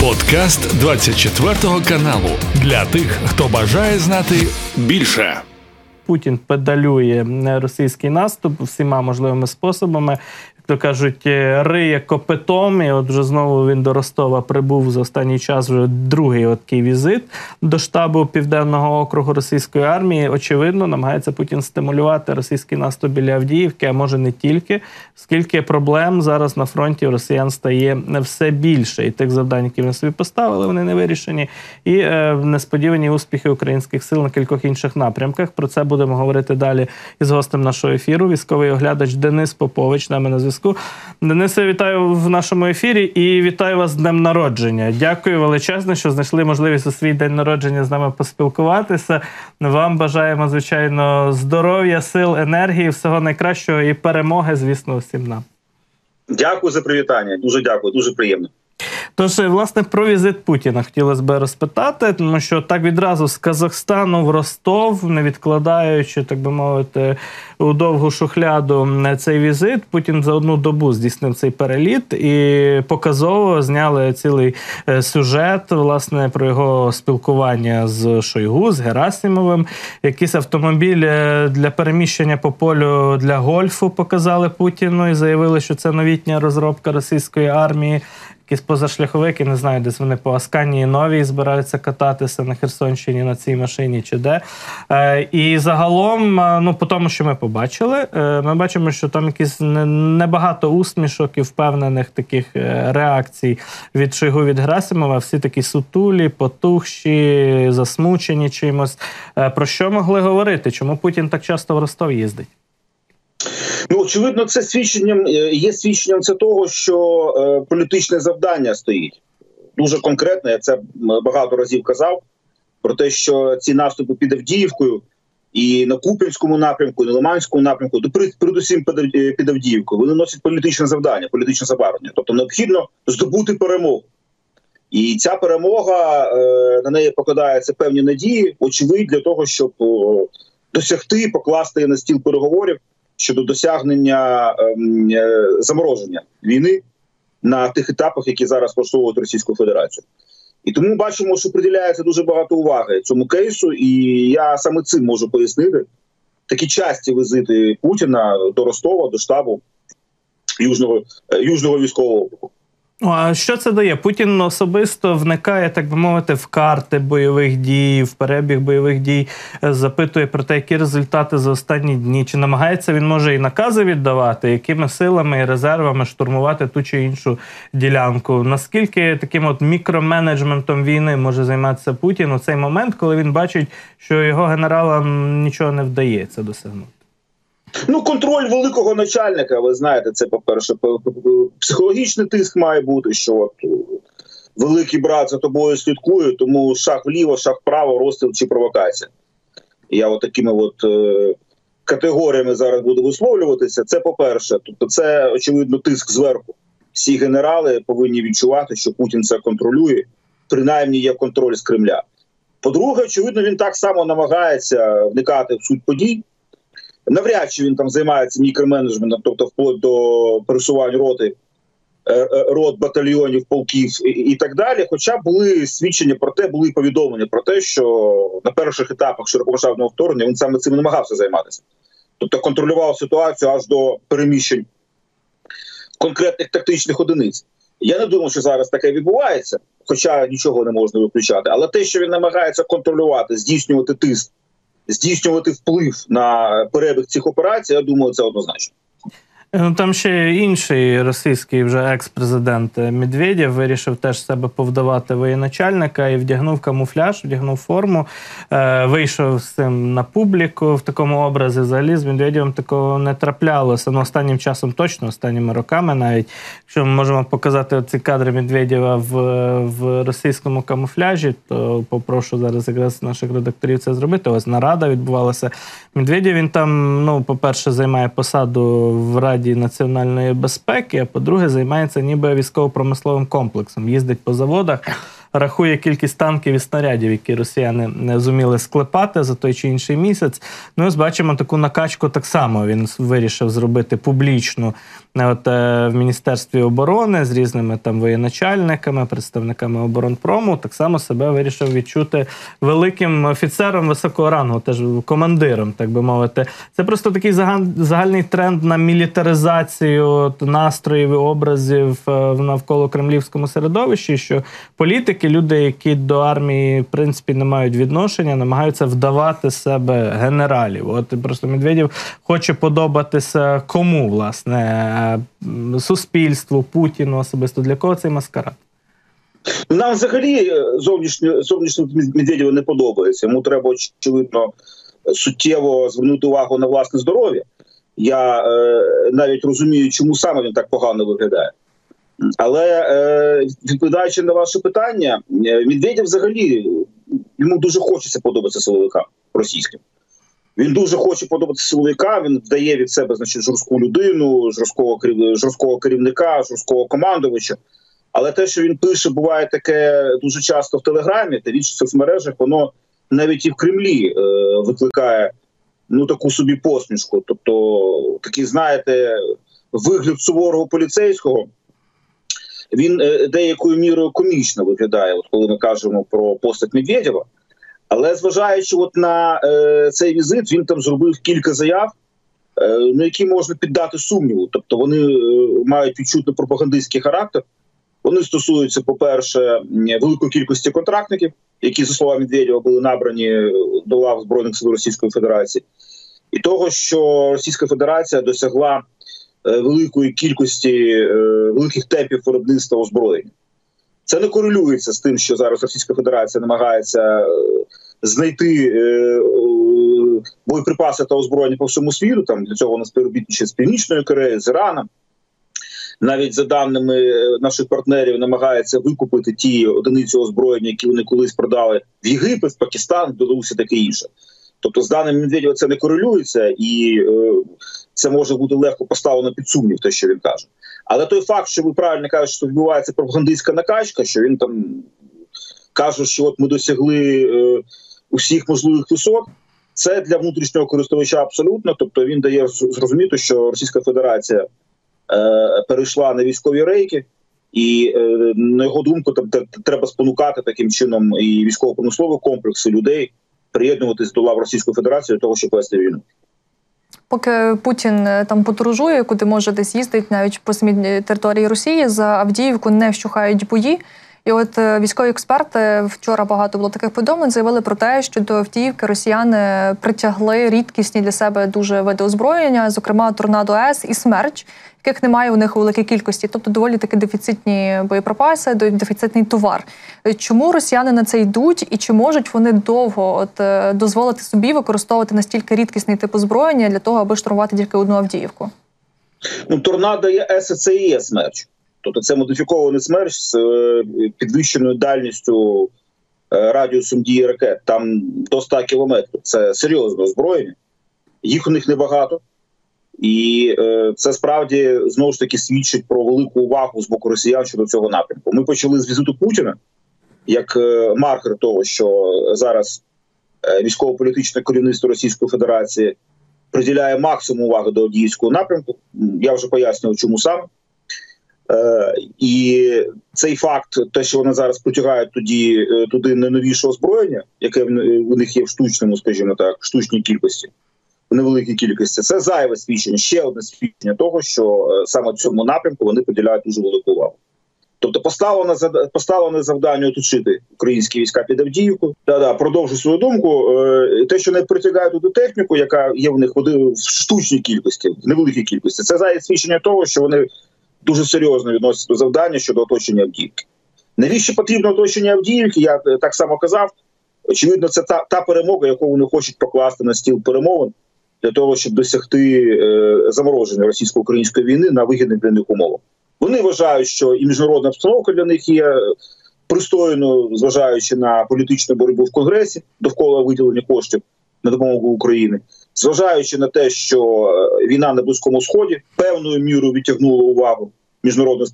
Подкаст 24 каналу для тих, хто бажає знати більше. Путін педалює російський наступ всіма можливими способами то кажуть, е, риє копитом. І от вже знову він до Ростова прибув за останній час вже другий такий візит до штабу Південного округу російської армії. Очевидно, намагається Путін стимулювати російський наступ біля Авдіївки, а може не тільки, скільки проблем зараз на фронті росіян стає все більше. І тих завдань, які вони собі поставили, вони не вирішені. І е, несподівані успіхи українських сил на кількох інших напрямках. Про це будемо говорити далі із гостем нашого ефіру. Військовий оглядач Денис Попович нами на зв'язку зв'язку. Денисе, вітаю в нашому ефірі і вітаю вас з днем народження. Дякую величезно, що знайшли можливість у свій день народження з нами поспілкуватися. Вам бажаємо, звичайно, здоров'я, сил, енергії, всього найкращого і перемоги, звісно, усім нам. Дякую за привітання. Дуже дякую, дуже приємно. Тож, власне, про візит Путіна хотілося б розпитати, тому що так відразу з Казахстану в Ростов, не відкладаючи, так би мовити, у довгу шухляду цей візит, Путін за одну добу здійснив цей переліт і показово зняли цілий е, сюжет власне про його спілкування з Шойгу, з Герасимовим. Якийсь автомобіль е, для переміщення по полю для гольфу показали Путіну і заявили, що це новітня розробка російської армії якийсь позашляховик, і не знаю, десь вони по Асканії новій збираються кататися на Херсонщині на цій машині чи де. Е, І загалом, е, ну по тому, що ми побачили, е, ми бачимо, що там якісь небагато усмішок і впевнених таких реакцій від Шойгу від Грасимова. Всі такі сутулі, потухші, засмучені чимось. Про що могли говорити? Чому Путін так часто в Ростов їздить? Ну очевидно, це свідченням е, є свідченням це того, що е, політичне завдання стоїть дуже конкретне. Я це багато разів казав про те, що ці наступи під Авдіївкою і на Куп'янському напрямку, і на Лиманському напрямку, то передусім під Авдіївкою, вони носять політичне завдання, політичне забарвлення. Тобто необхідно здобути перемогу. І ця перемога е, на неї покладаються певні надії, очевидь, для того, щоб досягти покласти на стіл переговорів щодо досягнення ем, е, замороження війни на тих етапах, які зараз влаштовують Російську Федерацію. І тому бачимо, що приділяється дуже багато уваги цьому кейсу, і я саме цим можу пояснити такі часті візити Путіна до Ростова, до штабу Южного е, Южного військового округу. А що це дає? Путін особисто вникає, так би мовити, в карти бойових дій, в перебіг бойових дій, е, запитує про те, які результати за останні дні. Чи намагається він може і накази віддавати, якими силами і резервами штурмувати ту чи іншу ділянку? Наскільки таким от мікроменеджментом війни може займатися Путін у цей момент, коли він бачить, що його генералам нічого не вдається досягнути? Ну, контроль великого начальника, ви знаєте, це по-перше, психологічний тиск має бути, що от е, великий брат за тобою слідкує, тому шаг вліво, шаг вправо, розстріл чи провокація. Я от такими от е, категоріями зараз буду висловлюватися. Це по-перше, тобто, це очевидно тиск зверху. Всі генерали повинні відчувати, що Путін це контролює, принаймні є контроль з Кремля. По-друге, очевидно, він так само намагається вникати в суть подій. Навряд чи він там займається мікроменеджментом, тобто вплоть до пересувань роти е, е, рот батальйонів, полків і, так далі. Хоча були свідчення про те, були повідомлення про те, що на перших етапах широкомасштабного вторгнення він саме цим намагався займатися, тобто контролював ситуацію аж до переміщень конкретних тактичних одиниць. Я не думаю, що зараз таке відбувається, хоча нічого не можна виключати. Але те, що він намагається контролювати, здійснювати тиск здійснювати вплив на перебіг цих операцій, я думаю, це однозначно. Ну, там ще інший російський вже екс-президент Медведєв вирішив теж себе повдавати воєначальника і вдягнув камуфляж, вдягнув форму, е, вийшов з цим на публіку в такому образі. Взагалі з Медведєвим такого не траплялося. Ну, останнім часом точно, останніми роками навіть. Якщо ми можемо показати ці кадри Медведєва в в російському камуфляжі, то попрошу зараз якраз наших редакторів це зробити. Ось нарада відбувалася. Медведєв він там, ну, по-перше, займає посаду в Раді Раді національної безпеки, а по-друге, займається ніби військово-промисловим комплексом. Їздить по заводах, рахує кількість танків і снарядів, які росіяни не зуміли склепати за той чи інший місяць. Ну ось бачимо таку накачку. Так само він вирішив зробити публічну от, е, в міністерстві оборони з різними там воєначальниками, представниками оборонпрому. Так само себе вирішив відчути великим офіцером високого рангу, теж командиром, так би мовити. Це просто такий загальний тренд на мілітаризацію настроїв і образів е, навколо кремлівському середовищі. Що політики, люди, які до армії в принципі не мають відношення, намагаються вдавати себе генералів. От просто Медведєв хоче подобатися кому власне суспільству, Путіну особисто для кого цей маскарад. Нам взагалі зовнішньо зовнішньо Медведєва не подобається. Йому треба очевидно суттєво звернути увагу на власне здоров'я. Я е, навіть розумію, чому саме він так погано виглядає. Але е, відповідаючи на ваше питання, е, Медведєв взагалі йому дуже хочеться подобатися силовикам російським. Він дуже хоче подобатися силовикам, Він вдає від себе значить жорстку людину, жорсткого жорсткого керівника, жорсткого командувача. Але те, що він пише, буває таке дуже часто в телеграмі та в інших соцмережах, воно навіть і в Кремлі е, викликає ну таку собі посмішку. Тобто, такий, знаєте, вигляд суворого поліцейського. Він е, деякою мірою комічно виглядає, от коли ми кажемо про постать Медведєва. Але зважаючи от на е, цей візит, він там зробив кілька заяв, е, на які можна піддати сумніву. Тобто вони е, мають відчутно пропагандистський характер. Вони стосуються, по-перше, великої кількості контрактників, які, за словами Медведєва, були набрані до лав Збройних сил Російської Федерації, і того, що Російська Федерація досягла е, великої кількості е, великих темпів виробництва озброєння. Це не корелюється з тим, що зараз Російська Федерація намагається е, знайти боєприпаси та озброєння по всьому світу. Там для цього вона співробітничає з північною Кореєю, з Іраном навіть за даними е, наших партнерів, намагається викупити ті одиниці озброєння, які вони колись продали в Єгипет, в Пакистан, Білорусі, таке інше. Тобто, з даними Медведєва це не корелюється, і е, це може бути легко поставлено під сумнів, те, що він каже. Але той факт, що ви правильно кажете, що відбувається пропагандистська накачка, що він там каже, що от ми досягли е, усіх можливих висот. Це для внутрішнього користувача абсолютно. Тобто він дає зрозуміти, що Російська Федерація Е, перейшла на військові рейки, і е, на його думку, там треба спонукати таким чином і військово-промислові комплекси людей приєднуватись до лав Російської Федерації для того, щоб вести війну. Поки Путін е, там подорожує, куди може десь їздить навіть по самій території Росії за Авдіївку не вщухають бої. І от військові експерти вчора багато було таких повідомлень, заявили про те, що до Авдіївки росіяни притягли рідкісні для себе дуже види озброєння, зокрема торнадо С і смерч яких немає у них у великій кількості, тобто доволі таки дефіцитні боєприпаси, дефіцитний товар. Чому росіяни на це йдуть, і чи можуть вони довго от е, дозволити собі використовувати настільки рідкісний тип озброєння для того, аби штурмувати тільки одну Авдіївку? Ну торнадо є С, це і є смерч. Тобто це модифікований смерч з е, підвищеною дальністю е, радіусом дії ракет. Там до 100 кілометрів. Це серйозне озброєння. Їх у них небагато. І е, це справді знову ж таки свідчить про велику увагу з боку росіян щодо цього напрямку. Ми почали з візиту Путіна як маркер того, що зараз військово-політичне керівництво Російської Федерації приділяє максимум уваги до Одіївського напрямку. Я вже пояснював, чому саме. Е, і цей факт, те, що вони зараз потягають тоді е, туди найновіше озброєння, яке у них є в штучному, скажімо так, штучній кількості в невеликій кількості. Це зайве свідчення, ще одне свідчення того, що е, саме цьому напрямку вони поділяють дуже велику увагу. Тобто поставлено поставлене завдання оточити українські війська під Авдіївку. Да, да, продовжу свою думку. Е, те, що не притягають туди техніку, яка є в них в штучній кількості, в невеликій кількості, це свідчення того, що вони дуже серйозно відносяться до завдання щодо оточення Авдіївки. Навіщо потрібно оточення Авдіївки? Я е, так само казав. Очевидно, це та та перемога, яку вони хочуть покласти на стіл перемовин для того, щоб досягти е, замороження російсько-української війни на вигідних для них умовах. Вони вважають, що і міжнародна обстановка для них є пристойною, зважаючи на політичну боротьбу в Конгресі довкола виділення коштів на допомогу Україні, зважаючи на те, що е, війна на близькому сході певною мірою відтягнула увагу міжнародного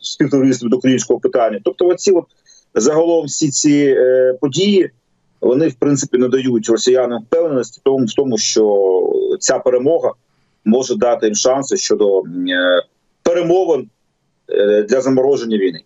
співтовариства до українського питання. Тобто, оці от загалом всі ці е, події вони в принципі надають росіянам впевненості тому, в тому, що ця перемога може дати їм шанси щодо е, перемовин е, для замороження війни.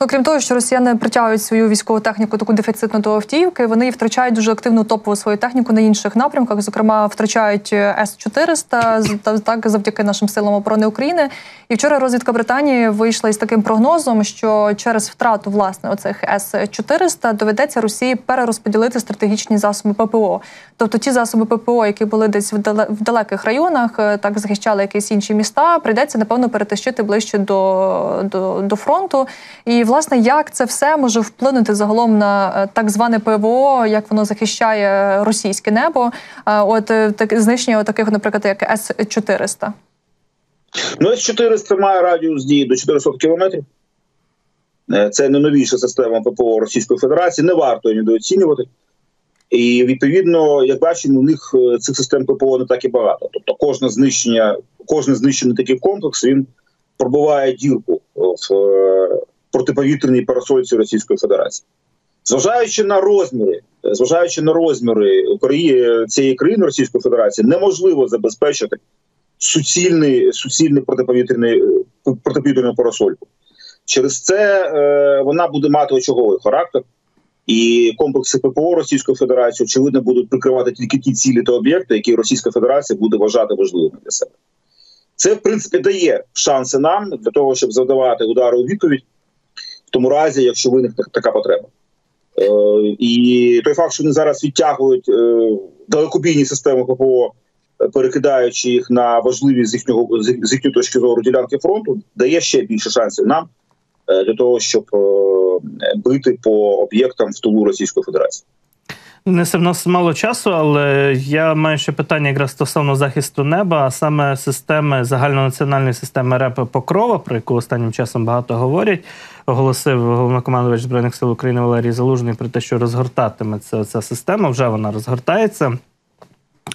Ну, крім того, що росіяни притягують свою військову техніку таку дефіцитну до автівки, вони втрачають дуже активну топову свою техніку на інших напрямках. Зокрема, втрачають С 400 так завдяки нашим силам оборони України. І вчора розвідка Британії вийшла із таким прогнозом, що через втрату власне оцих С 400 доведеться Росії перерозподілити стратегічні засоби ППО. Тобто ті засоби ППО, які були десь в далеких районах, е, так захищали якісь інші міста. Прийдеться напевно перетащити ближче до, до, до фронту. І власне, як це все може вплинути загалом на е, так зване ПВО, як воно захищає російське небо? Е, от е, так знищення таких, наприклад, як С 400 Ну, С 400 має радіус дії до 400 кілометрів. Це не новіша система ППО Російської Федерації, не варто її недооцінювати. І відповідно, як бачимо, у них цих систем ППО не так і багато. Тобто, кожне знищення, кожен знищений такий комплекс він пробиває дірку в протиповітряній парасольці Російської Федерації. Зважаючи на розміри, зважаючи на розміри України цієї країни Російської Федерації, неможливо забезпечити суцільний суцільний протиповітряний протиповітряну парасольку. Через це е, вона буде мати очаговий характер, і комплекси ППО Російської Федерації очевидно будуть прикривати тільки ті цілі та об'єкти, які Російська Федерація буде вважати важливими для себе. Це в принципі дає шанси нам для того, щоб завдавати удари у відповідь тому разі, якщо виникне така потреба. Е, І той факт, що вони зараз відтягують е, далекобійні системи ППО, перекидаючи їх на важливі з їхнього з їхньої точки зору ділянки фронту, дає ще більше шансів нам е, для того, щоб е, бити по об'єктам в тулу Російської Федерації. Несе в нас мало часу, але я маю ще питання якраз стосовно захисту неба, а саме системи загальнонаціональної системи РЕП Покрова, про яку останнім часом багато говорять, оголосив головнокомандувач збройних сил України Валерій Залужний про те, що розгортатиметься ця система. Вже вона розгортається.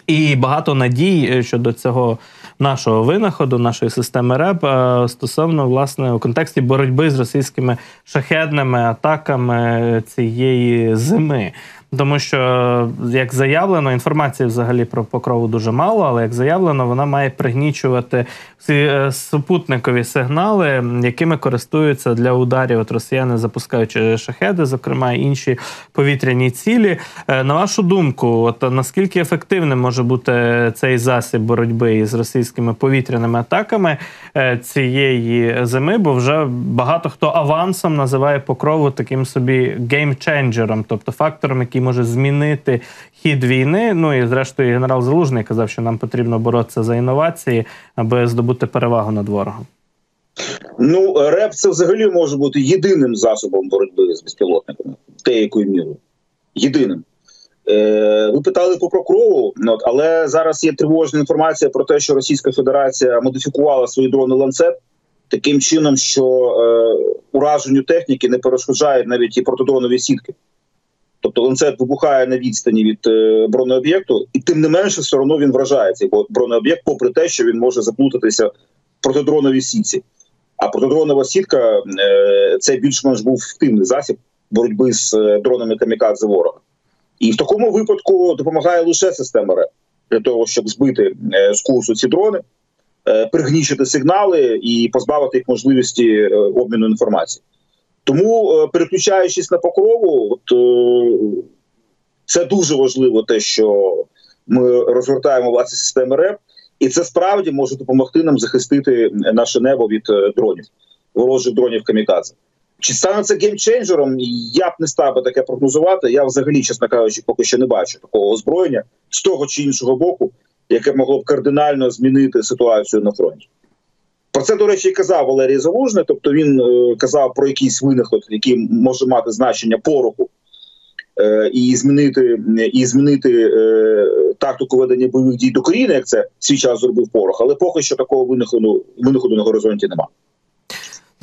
І багато надій щодо цього нашого винаходу, нашої системи РЕП е, стосовно власне у контексті боротьби з російськими шахедними атаками цієї зими. Тому що, як заявлено, інформації взагалі про покрову дуже мало, але як заявлено, вона має пригнічувати всі е, супутникові сигнали, якими користуються для ударів от росіяни, запускаючи шахеди, зокрема інші повітряні цілі. Е, на вашу думку, от наскільки ефективним може бути цей засіб боротьби із російськими повітряними атаками е, цієї зими? Бо вже багато хто авансом називає покрову таким собі геймченджером, тобто фактором, який може змінити хід війни. Ну і зрештою, генерал Залужний казав, що нам потрібно боротися за інновації, аби здобути перевагу над ворогом. Ну, РЕП це взагалі може бути єдиним засобом боротьби з безпілотниками, деякою мірою. Єдиним. Е, Ви питали по Прокрову, але зараз є тривожна інформація про те, що Російська Федерація модифікувала свої дрони ланцет таким чином, що е, ураженню техніки не перешкоджають навіть і протидронові сітки. Тобто ланцет вибухає на відстані від е, бронеоб'єкту, і тим не менше, все одно він вражає цей бронеоб'єкт, попри те, що він може заплутатися в протидроновій сітці. А протидронова сітка е, це більш-менш був ефективний засіб боротьби з е, дронами камікадзе ворога. І в такому випадку допомагає лише система РЕП для того, щоб збити з курсу ці дрони, пригнічити сигнали і позбавити їх можливості обміну інформації. Тому, е, переключаючись на покрову, от, е, це дуже важливо, те, що ми розгортаємо власні системи РЕП, і це справді може допомогти нам захистити наше небо від е, дронів, ворожих дронів камікадзе. Чи стане це геймченджером? Я б не став би таке прогнозувати. Я взагалі, чесно кажучи, поки що не бачу такого озброєння з того чи іншого боку, яке могло б кардинально змінити ситуацію на фронті. Про це, до речі, і казав Валерій Залужний, тобто він е, казав про якийсь винаход, який може мати значення пороху, е, і змінити і змінити е, тактику ведення бойових дій до країни, як це свій час зробив порох, але поки що такого винаходу винаходу на горизонті немає.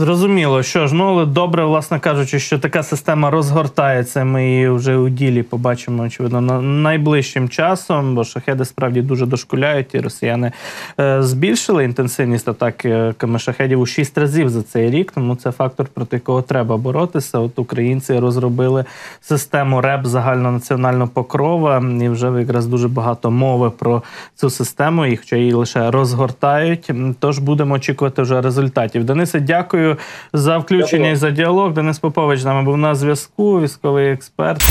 Зрозуміло, що ж, ну але добре, власне кажучи, що така система розгортається. Ми її вже у ділі побачимо, очевидно, на найближчим часом, бо шахеди справді дуже дошкуляють, і росіяни е, збільшили інтенсивність атаки шахедів у шість разів за цей рік. Тому це фактор, проти якого треба боротися. От українці розробили систему РЕП загальнонаціонального покрова, і вже якраз дуже багато мови про цю систему, і хоча її лише розгортають. Тож будемо очікувати вже результатів. Денисе, дякую за включення Дякую. і за діалог. Денис Попович з нами був на зв'язку, військовий експерт.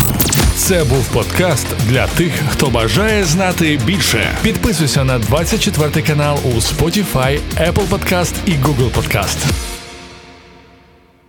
Це був подкаст для тих, хто бажає знати більше. Підписуйся на 24 канал у Spotify, Apple Podcast і Google Podcast.